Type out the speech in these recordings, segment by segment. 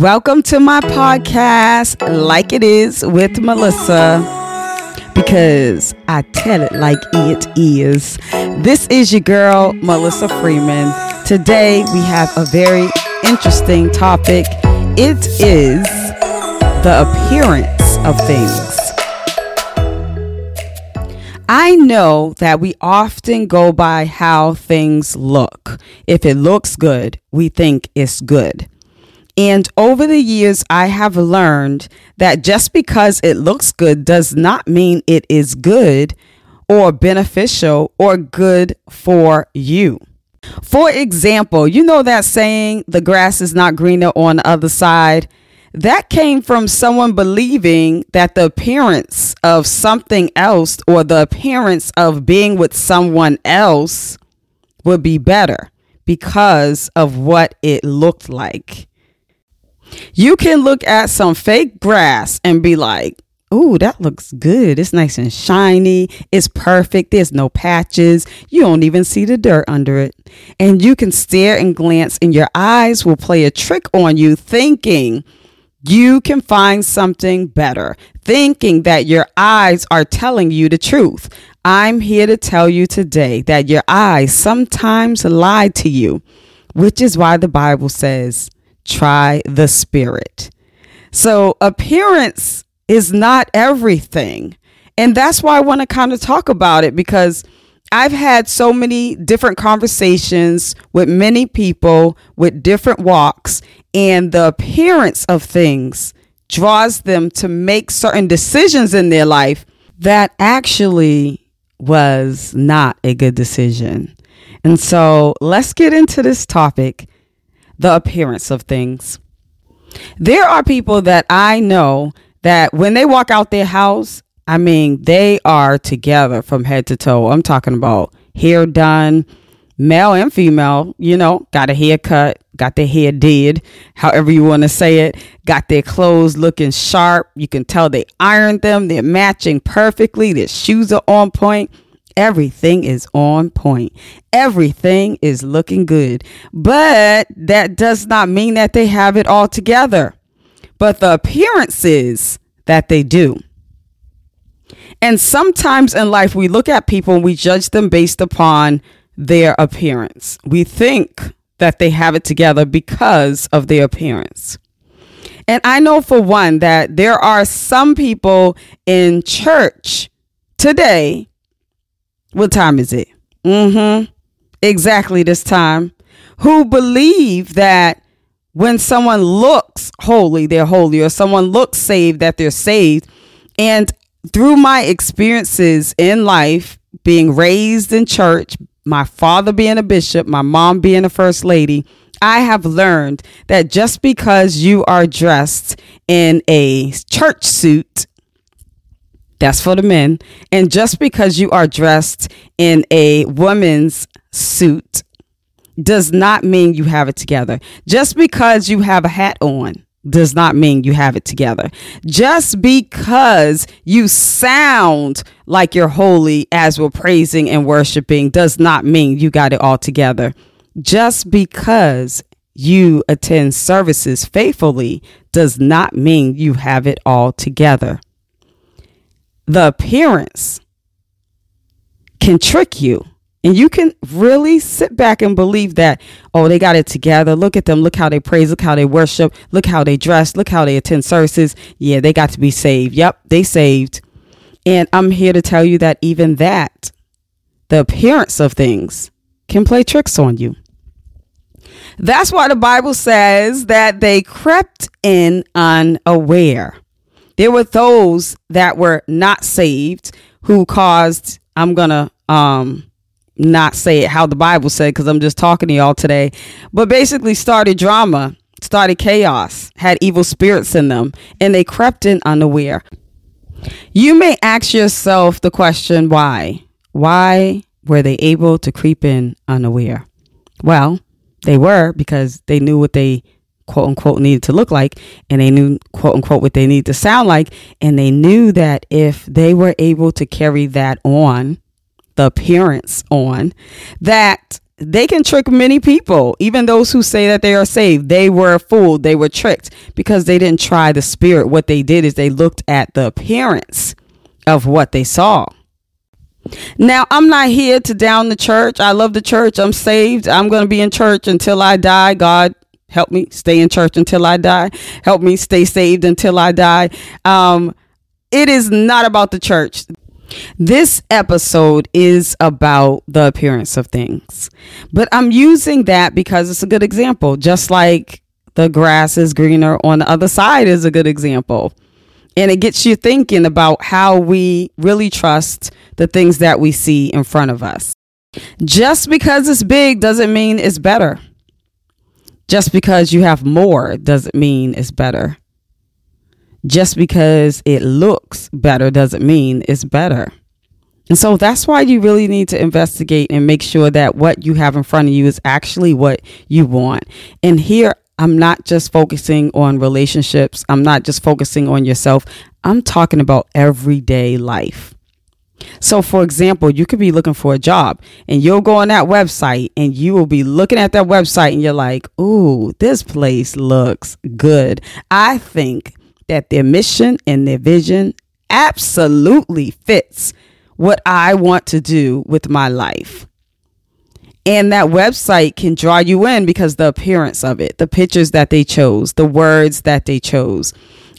Welcome to my podcast, Like It Is with Melissa, because I tell it like it is. This is your girl, Melissa Freeman. Today we have a very interesting topic. It is the appearance of things. I know that we often go by how things look. If it looks good, we think it's good. And over the years, I have learned that just because it looks good does not mean it is good or beneficial or good for you. For example, you know that saying, the grass is not greener on the other side? that came from someone believing that the appearance of something else or the appearance of being with someone else would be better because of what it looked like. You can look at some fake grass and be like, Ooh, that looks good. It's nice and shiny. It's perfect. There's no patches. You don't even see the dirt under it. And you can stare and glance, and your eyes will play a trick on you, thinking you can find something better, thinking that your eyes are telling you the truth. I'm here to tell you today that your eyes sometimes lie to you, which is why the Bible says, try the spirit. So, appearance is not everything. And that's why I want to kind of talk about it because I've had so many different conversations with many people with different walks, and the appearance of things draws them to make certain decisions in their life that actually was not a good decision. And so let's get into this topic the appearance of things. There are people that I know that when they walk out their house, I mean, they are together from head to toe. I'm talking about hair done, male and female, you know, got a haircut, got their hair did, however you want to say it, got their clothes looking sharp. You can tell they ironed them, they're matching perfectly, their shoes are on point. Everything is on point. Everything is looking good. But that does not mean that they have it all together. But the appearances that they do. And sometimes in life, we look at people and we judge them based upon their appearance. We think that they have it together because of their appearance. And I know for one that there are some people in church today. What time is it? Mm hmm. Exactly this time. Who believe that when someone looks holy, they're holy, or someone looks saved, that they're saved. And through my experiences in life, being raised in church, my father being a bishop, my mom being a first lady, I have learned that just because you are dressed in a church suit, that's for the men, and just because you are dressed in a woman's suit does not mean you have it together. Just because you have a hat on does not mean you have it together. Just because you sound like you're holy as we're praising and worshiping does not mean you got it all together. Just because you attend services faithfully does not mean you have it all together. The appearance can trick you and you can really sit back and believe that, oh, they got it together. Look at them. Look how they praise. Look how they worship. Look how they dress. Look how they attend services. Yeah, they got to be saved. Yep, they saved. And I'm here to tell you that even that, the appearance of things, can play tricks on you. That's why the Bible says that they crept in unaware. There were those that were not saved who caused, I'm going to, um, not say it how the Bible said because I'm just talking to y'all today, but basically started drama, started chaos, had evil spirits in them, and they crept in unaware. You may ask yourself the question why? Why were they able to creep in unaware? Well, they were because they knew what they quote unquote needed to look like and they knew quote unquote what they needed to sound like and they knew that if they were able to carry that on the appearance on, that they can trick many people, even those who say that they are saved. They were fooled, they were tricked because they didn't try the spirit. What they did is they looked at the appearance of what they saw. Now, I'm not here to down the church. I love the church. I'm saved. I'm going to be in church until I die. God, help me stay in church until I die. Help me stay saved until I die. Um, it is not about the church. This episode is about the appearance of things, but I'm using that because it's a good example, just like the grass is greener on the other side is a good example. And it gets you thinking about how we really trust the things that we see in front of us. Just because it's big doesn't mean it's better. Just because you have more doesn't mean it's better. Just because it looks better doesn't mean it's better. And so that's why you really need to investigate and make sure that what you have in front of you is actually what you want. And here I'm not just focusing on relationships. I'm not just focusing on yourself. I'm talking about everyday life. So, for example, you could be looking for a job and you'll go on that website and you will be looking at that website and you're like, ooh, this place looks good. I think that their mission and their vision absolutely fits what I want to do with my life. And that website can draw you in because the appearance of it, the pictures that they chose, the words that they chose,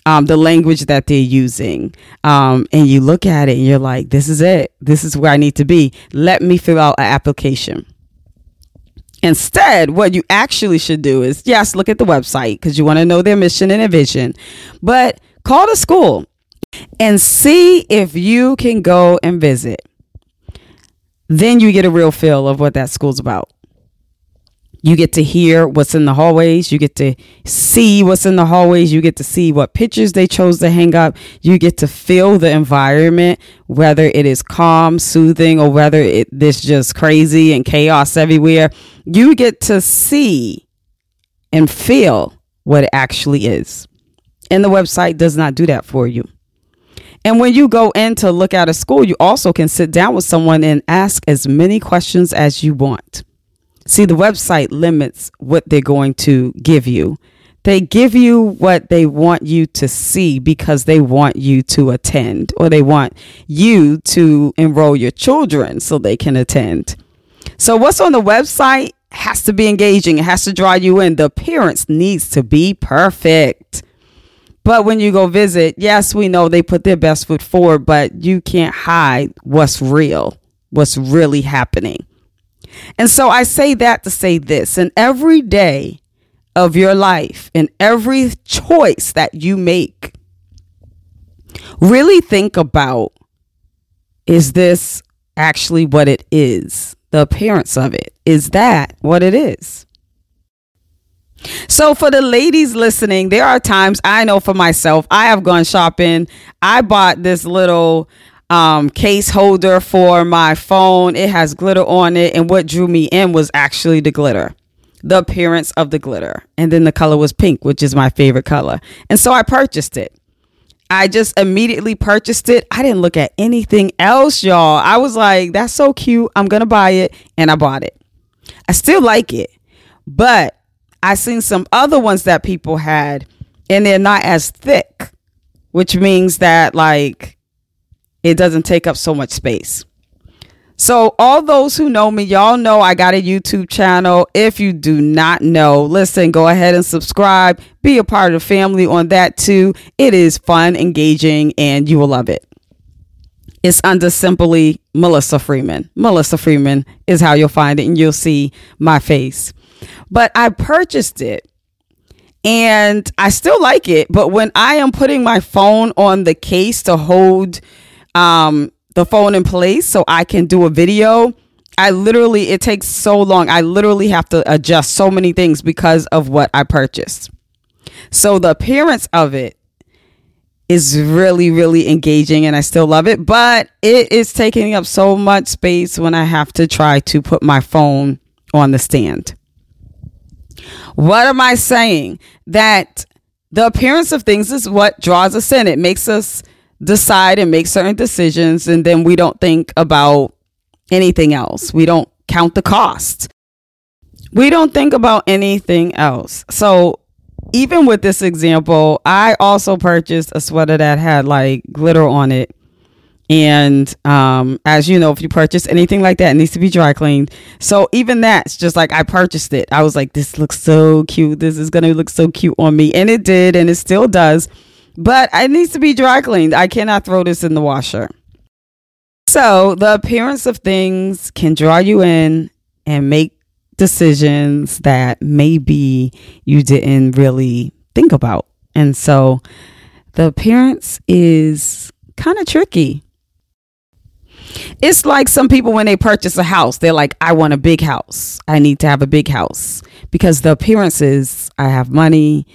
um, the language that they're using. Um, and you look at it and you're like, this is it. This is where I need to be. Let me fill out an application. Instead, what you actually should do is yes, look at the website because you want to know their mission and their vision, but call the school and see if you can go and visit then you get a real feel of what that school's about. You get to hear what's in the hallways. You get to see what's in the hallways. You get to see what pictures they chose to hang up. You get to feel the environment, whether it is calm, soothing, or whether it this just crazy and chaos everywhere. You get to see and feel what it actually is. And the website does not do that for you. And when you go in to look at a school, you also can sit down with someone and ask as many questions as you want. See, the website limits what they're going to give you. They give you what they want you to see because they want you to attend or they want you to enroll your children so they can attend. So, what's on the website has to be engaging, it has to draw you in. The appearance needs to be perfect. But when you go visit, yes, we know they put their best foot forward, but you can't hide what's real, what's really happening. And so I say that to say this in every day of your life, in every choice that you make, really think about is this actually what it is? The appearance of it. Is that what it is? So, for the ladies listening, there are times I know for myself, I have gone shopping. I bought this little um, case holder for my phone. It has glitter on it. And what drew me in was actually the glitter, the appearance of the glitter. And then the color was pink, which is my favorite color. And so I purchased it. I just immediately purchased it. I didn't look at anything else, y'all. I was like, that's so cute. I'm going to buy it. And I bought it. I still like it. But I seen some other ones that people had and they're not as thick, which means that like it doesn't take up so much space. So, all those who know me, y'all know I got a YouTube channel. If you do not know, listen, go ahead and subscribe. Be a part of the family on that too. It is fun, engaging, and you will love it. It's under simply Melissa Freeman. Melissa Freeman is how you'll find it, and you'll see my face. But I purchased it and I still like it. But when I am putting my phone on the case to hold um, the phone in place so I can do a video, I literally, it takes so long. I literally have to adjust so many things because of what I purchased. So the appearance of it is really, really engaging and I still love it, but it is taking up so much space when I have to try to put my phone on the stand. What am I saying? That the appearance of things is what draws us in. It makes us decide and make certain decisions, and then we don't think about anything else. We don't count the cost. We don't think about anything else. So even with this example, I also purchased a sweater that had like glitter on it. And um, as you know, if you purchase anything like that, it needs to be dry cleaned. So even that's just like I purchased it. I was like, this looks so cute. This is going to look so cute on me. And it did, and it still does. But it needs to be dry cleaned. I cannot throw this in the washer. So the appearance of things can draw you in and make decisions that maybe you didn't really think about. And so the appearance is kind of tricky. It's like some people when they purchase a house, they're like, I want a big house. I need to have a big house because the appearance is I have money,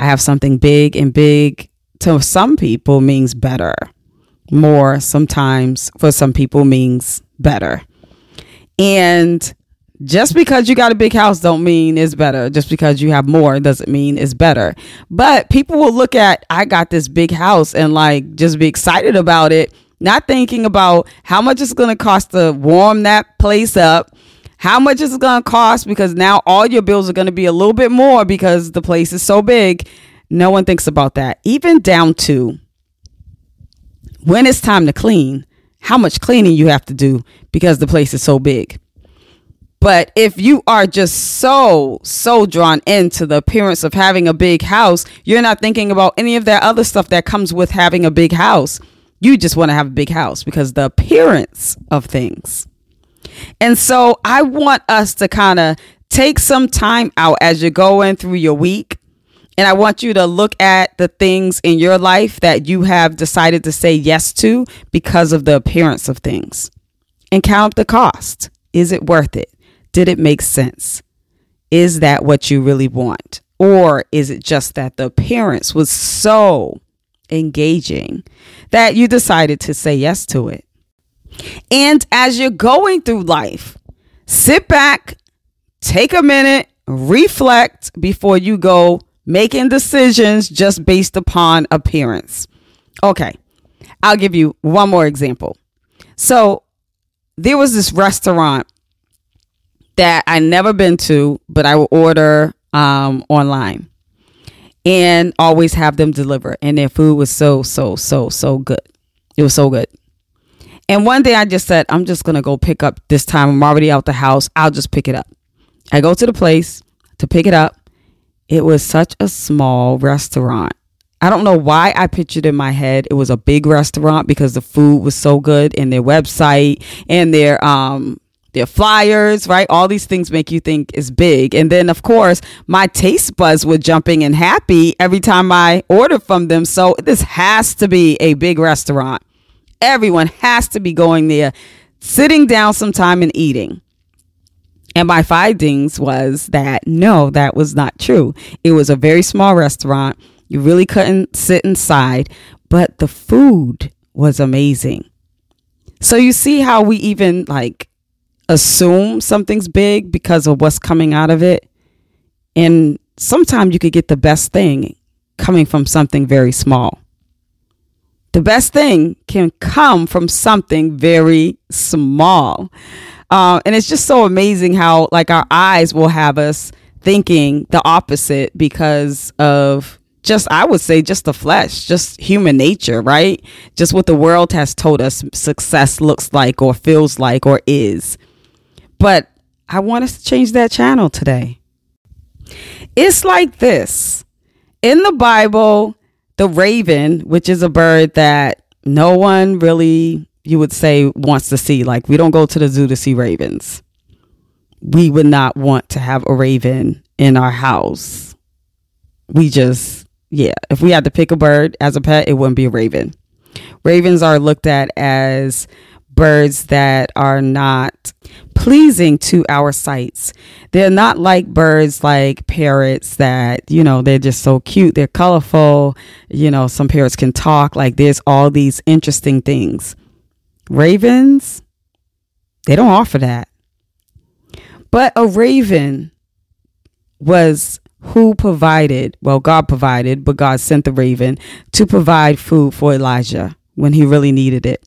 I have something big, and big to some people means better. More sometimes for some people means better. And just because you got a big house don't mean it's better just because you have more doesn't mean it's better but people will look at i got this big house and like just be excited about it not thinking about how much it's going to cost to warm that place up how much is it going to cost because now all your bills are going to be a little bit more because the place is so big no one thinks about that even down to when it's time to clean how much cleaning you have to do because the place is so big but if you are just so, so drawn into the appearance of having a big house, you're not thinking about any of that other stuff that comes with having a big house. You just want to have a big house because the appearance of things. And so I want us to kind of take some time out as you're going through your week. And I want you to look at the things in your life that you have decided to say yes to because of the appearance of things and count the cost. Is it worth it? Did it make sense? Is that what you really want? Or is it just that the appearance was so engaging that you decided to say yes to it? And as you're going through life, sit back, take a minute, reflect before you go making decisions just based upon appearance. Okay, I'll give you one more example. So, there was this restaurant that I never been to, but I will order um, online and always have them deliver. And their food was so, so, so, so good. It was so good. And one day I just said, I'm just going to go pick up this time. I'm already out the house. I'll just pick it up. I go to the place to pick it up. It was such a small restaurant. I don't know why I pictured in my head it was a big restaurant because the food was so good and their website and their um their flyers, right? All these things make you think is big. And then, of course, my taste buds were jumping and happy every time I ordered from them. So this has to be a big restaurant. Everyone has to be going there, sitting down sometime and eating. And my findings was that no, that was not true. It was a very small restaurant. You really couldn't sit inside, but the food was amazing. So you see how we even like assume something's big because of what's coming out of it. And sometimes you could get the best thing coming from something very small. The best thing can come from something very small. Uh, and it's just so amazing how, like, our eyes will have us thinking the opposite because of just I would say just the flesh, just human nature, right? Just what the world has told us success looks like or feels like or is. But I want us to change that channel today. It's like this in the Bible, the raven, which is a bird that no one really, you would say, wants to see. Like, we don't go to the zoo to see ravens. We would not want to have a raven in our house. We just, yeah, if we had to pick a bird as a pet, it wouldn't be a raven. Ravens are looked at as birds that are not pleasing to our sights. They're not like birds like parrots that, you know, they're just so cute, they're colorful, you know, some parrots can talk, like there's all these interesting things. Ravens, they don't offer that. But a raven was who provided, well, God provided, but God sent the raven to provide food for Elijah when he really needed it.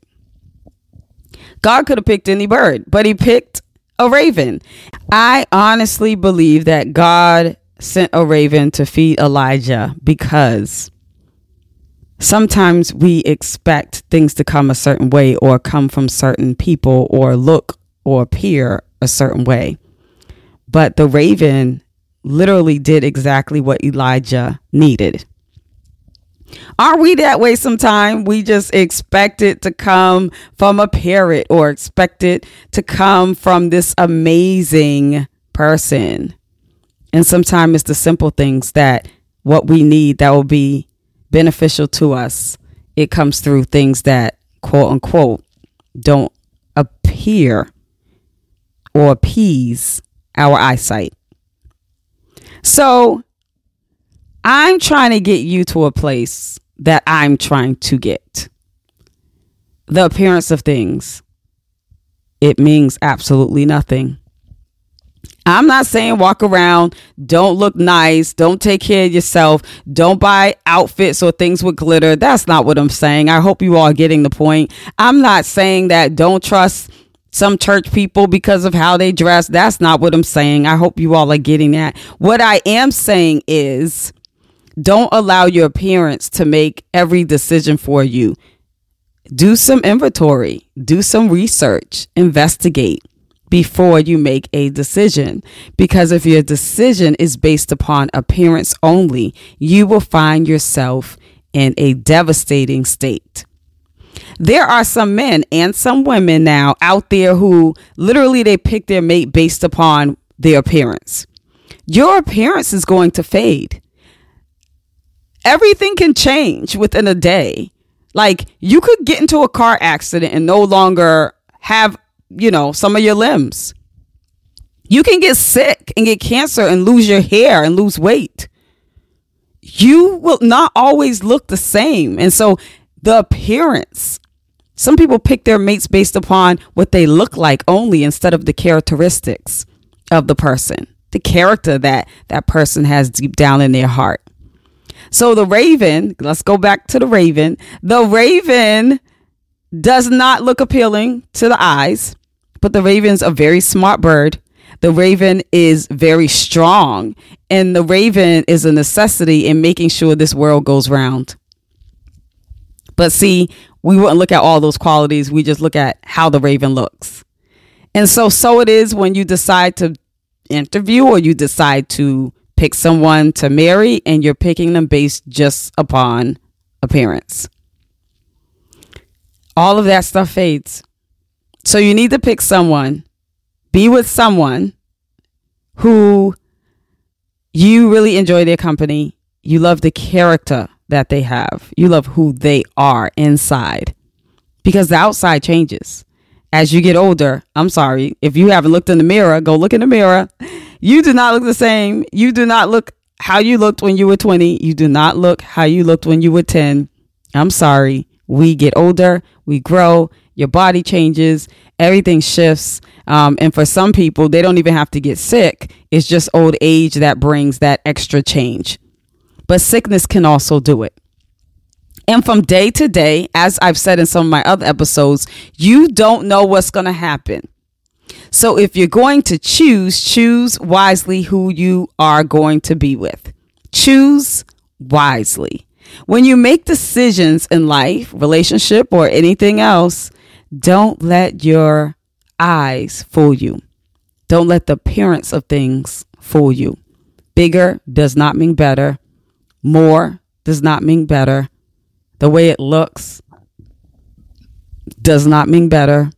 God could have picked any bird, but he picked a raven. I honestly believe that God sent a raven to feed Elijah because sometimes we expect things to come a certain way or come from certain people or look or appear a certain way. But the raven literally did exactly what Elijah needed. Are we that way sometimes? We just expect it to come from a parrot or expect it to come from this amazing person. And sometimes it's the simple things that what we need that will be beneficial to us. It comes through things that quote unquote don't appear or appease our eyesight. So I'm trying to get you to a place that I'm trying to get. The appearance of things, it means absolutely nothing. I'm not saying walk around, don't look nice, don't take care of yourself, don't buy outfits or things with glitter. That's not what I'm saying. I hope you all are getting the point. I'm not saying that don't trust some church people because of how they dress. That's not what I'm saying. I hope you all are getting that. What I am saying is don't allow your appearance to make every decision for you. Do some inventory, do some research, investigate before you make a decision. Because if your decision is based upon appearance only, you will find yourself in a devastating state. There are some men and some women now out there who literally they pick their mate based upon their appearance. Your appearance is going to fade. Everything can change within a day. Like you could get into a car accident and no longer have, you know, some of your limbs. You can get sick and get cancer and lose your hair and lose weight. You will not always look the same. And so the appearance. Some people pick their mates based upon what they look like only instead of the characteristics of the person, the character that that person has deep down in their heart. So the raven, let's go back to the raven. The raven does not look appealing to the eyes, but the raven's a very smart bird. The raven is very strong, and the raven is a necessity in making sure this world goes round. But see, we wouldn't look at all those qualities. We just look at how the raven looks. And so, so it is when you decide to interview or you decide to pick someone to marry and you're picking them based just upon appearance. All of that stuff fades. So you need to pick someone, be with someone who you really enjoy their company, you love the character that they have. You love who they are inside because the outside changes. As you get older, I'm sorry, if you haven't looked in the mirror, go look in the mirror. You do not look the same. You do not look how you looked when you were 20. You do not look how you looked when you were 10. I'm sorry. We get older, we grow, your body changes, everything shifts. Um, and for some people, they don't even have to get sick. It's just old age that brings that extra change but sickness can also do it. And from day to day, as I've said in some of my other episodes, you don't know what's going to happen. So if you're going to choose, choose wisely who you are going to be with. Choose wisely. When you make decisions in life, relationship, or anything else, don't let your eyes fool you. Don't let the appearance of things fool you. Bigger does not mean better. More does not mean better. The way it looks does not mean better.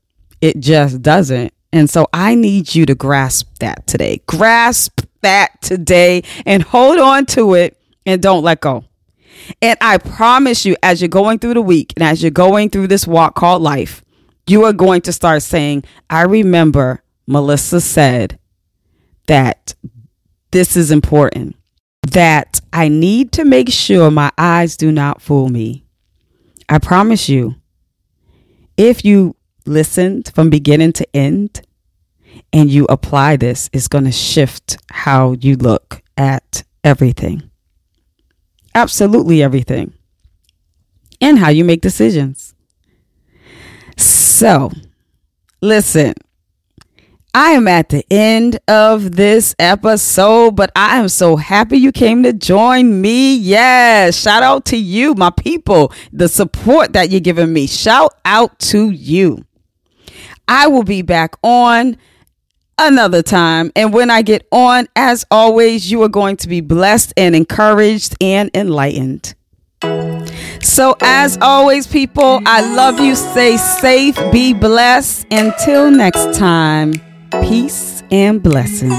It just doesn't. And so I need you to grasp that today. Grasp that today and hold on to it and don't let go. And I promise you, as you're going through the week and as you're going through this walk called life, you are going to start saying, I remember Melissa said that this is important that I need to make sure my eyes do not fool me. I promise you, if you listened from beginning to end and you apply this, it's going to shift how you look at everything. Absolutely everything. And how you make decisions. So, listen, I am at the end of this episode, but I am so happy you came to join me. Yes, shout out to you, my people, the support that you're giving me. Shout out to you. I will be back on another time. And when I get on, as always, you are going to be blessed and encouraged and enlightened. So, as always, people, I love you. Stay safe, be blessed. Until next time. Peace and blessings.